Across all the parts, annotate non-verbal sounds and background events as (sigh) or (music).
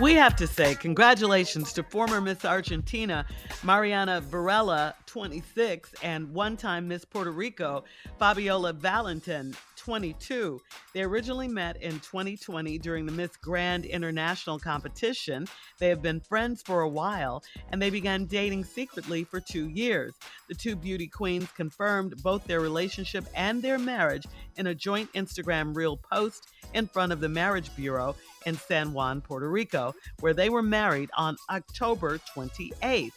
We have to say congratulations to former Miss Argentina, Mariana Varela, 26, and one time Miss Puerto Rico, Fabiola Valentin, 22. They originally met in 2020 during the Miss Grand International competition. They have been friends for a while and they began dating secretly for two years. The two beauty queens confirmed both their relationship and their marriage in a joint Instagram reel post in front of the Marriage Bureau in San Juan, Puerto Rico, where they were married on October 28th.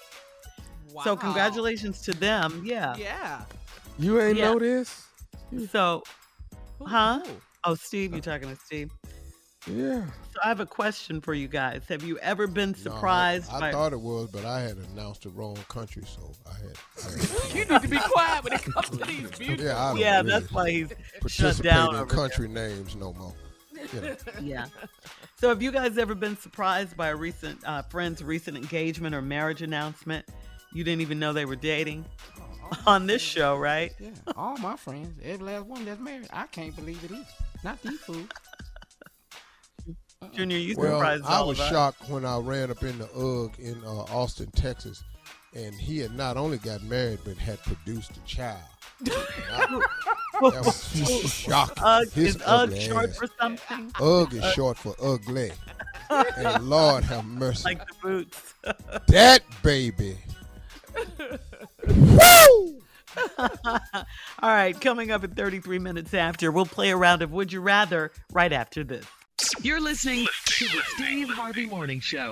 Wow. So, congratulations to them. Yeah. Yeah. You ain't Yeah. know this? So, huh? Who? Oh, Steve, you're talking to Steve. Yeah. So, I have a question for you guys. Have you ever been No, I- surprised I, by? thought it was, but I had announced the wrong country, so I had. I had (laughs) You need to be quiet when it comes to these beautiful. (laughs) yeah, I don't yeah, really that's why he's shut participate down in over country names no more. You know. Yeah. So, have you guys ever been surprised by a recent uh, friend's recent engagement or marriage announcement? You didn't even know they were dating (laughs) on this show, right? Yeah, all my friends, every last one that's married, I can't believe it either. Not these fools. Junior, you Well, surprised I all was of us. shocked when I ran up in the UGG in uh, Austin, Texas, and he had not only got married but had produced a child. I- (laughs) that was just shocking. Ugg, His is Ugg short ass. for something? UGG is short for ugly. (laughs) and Lord have mercy. Like the boots. (laughs) that baby. Woo! All right, coming up at 33 minutes after, we'll play a round of Would You Rather right after this. You're listening to the Steve Harvey Morning Show.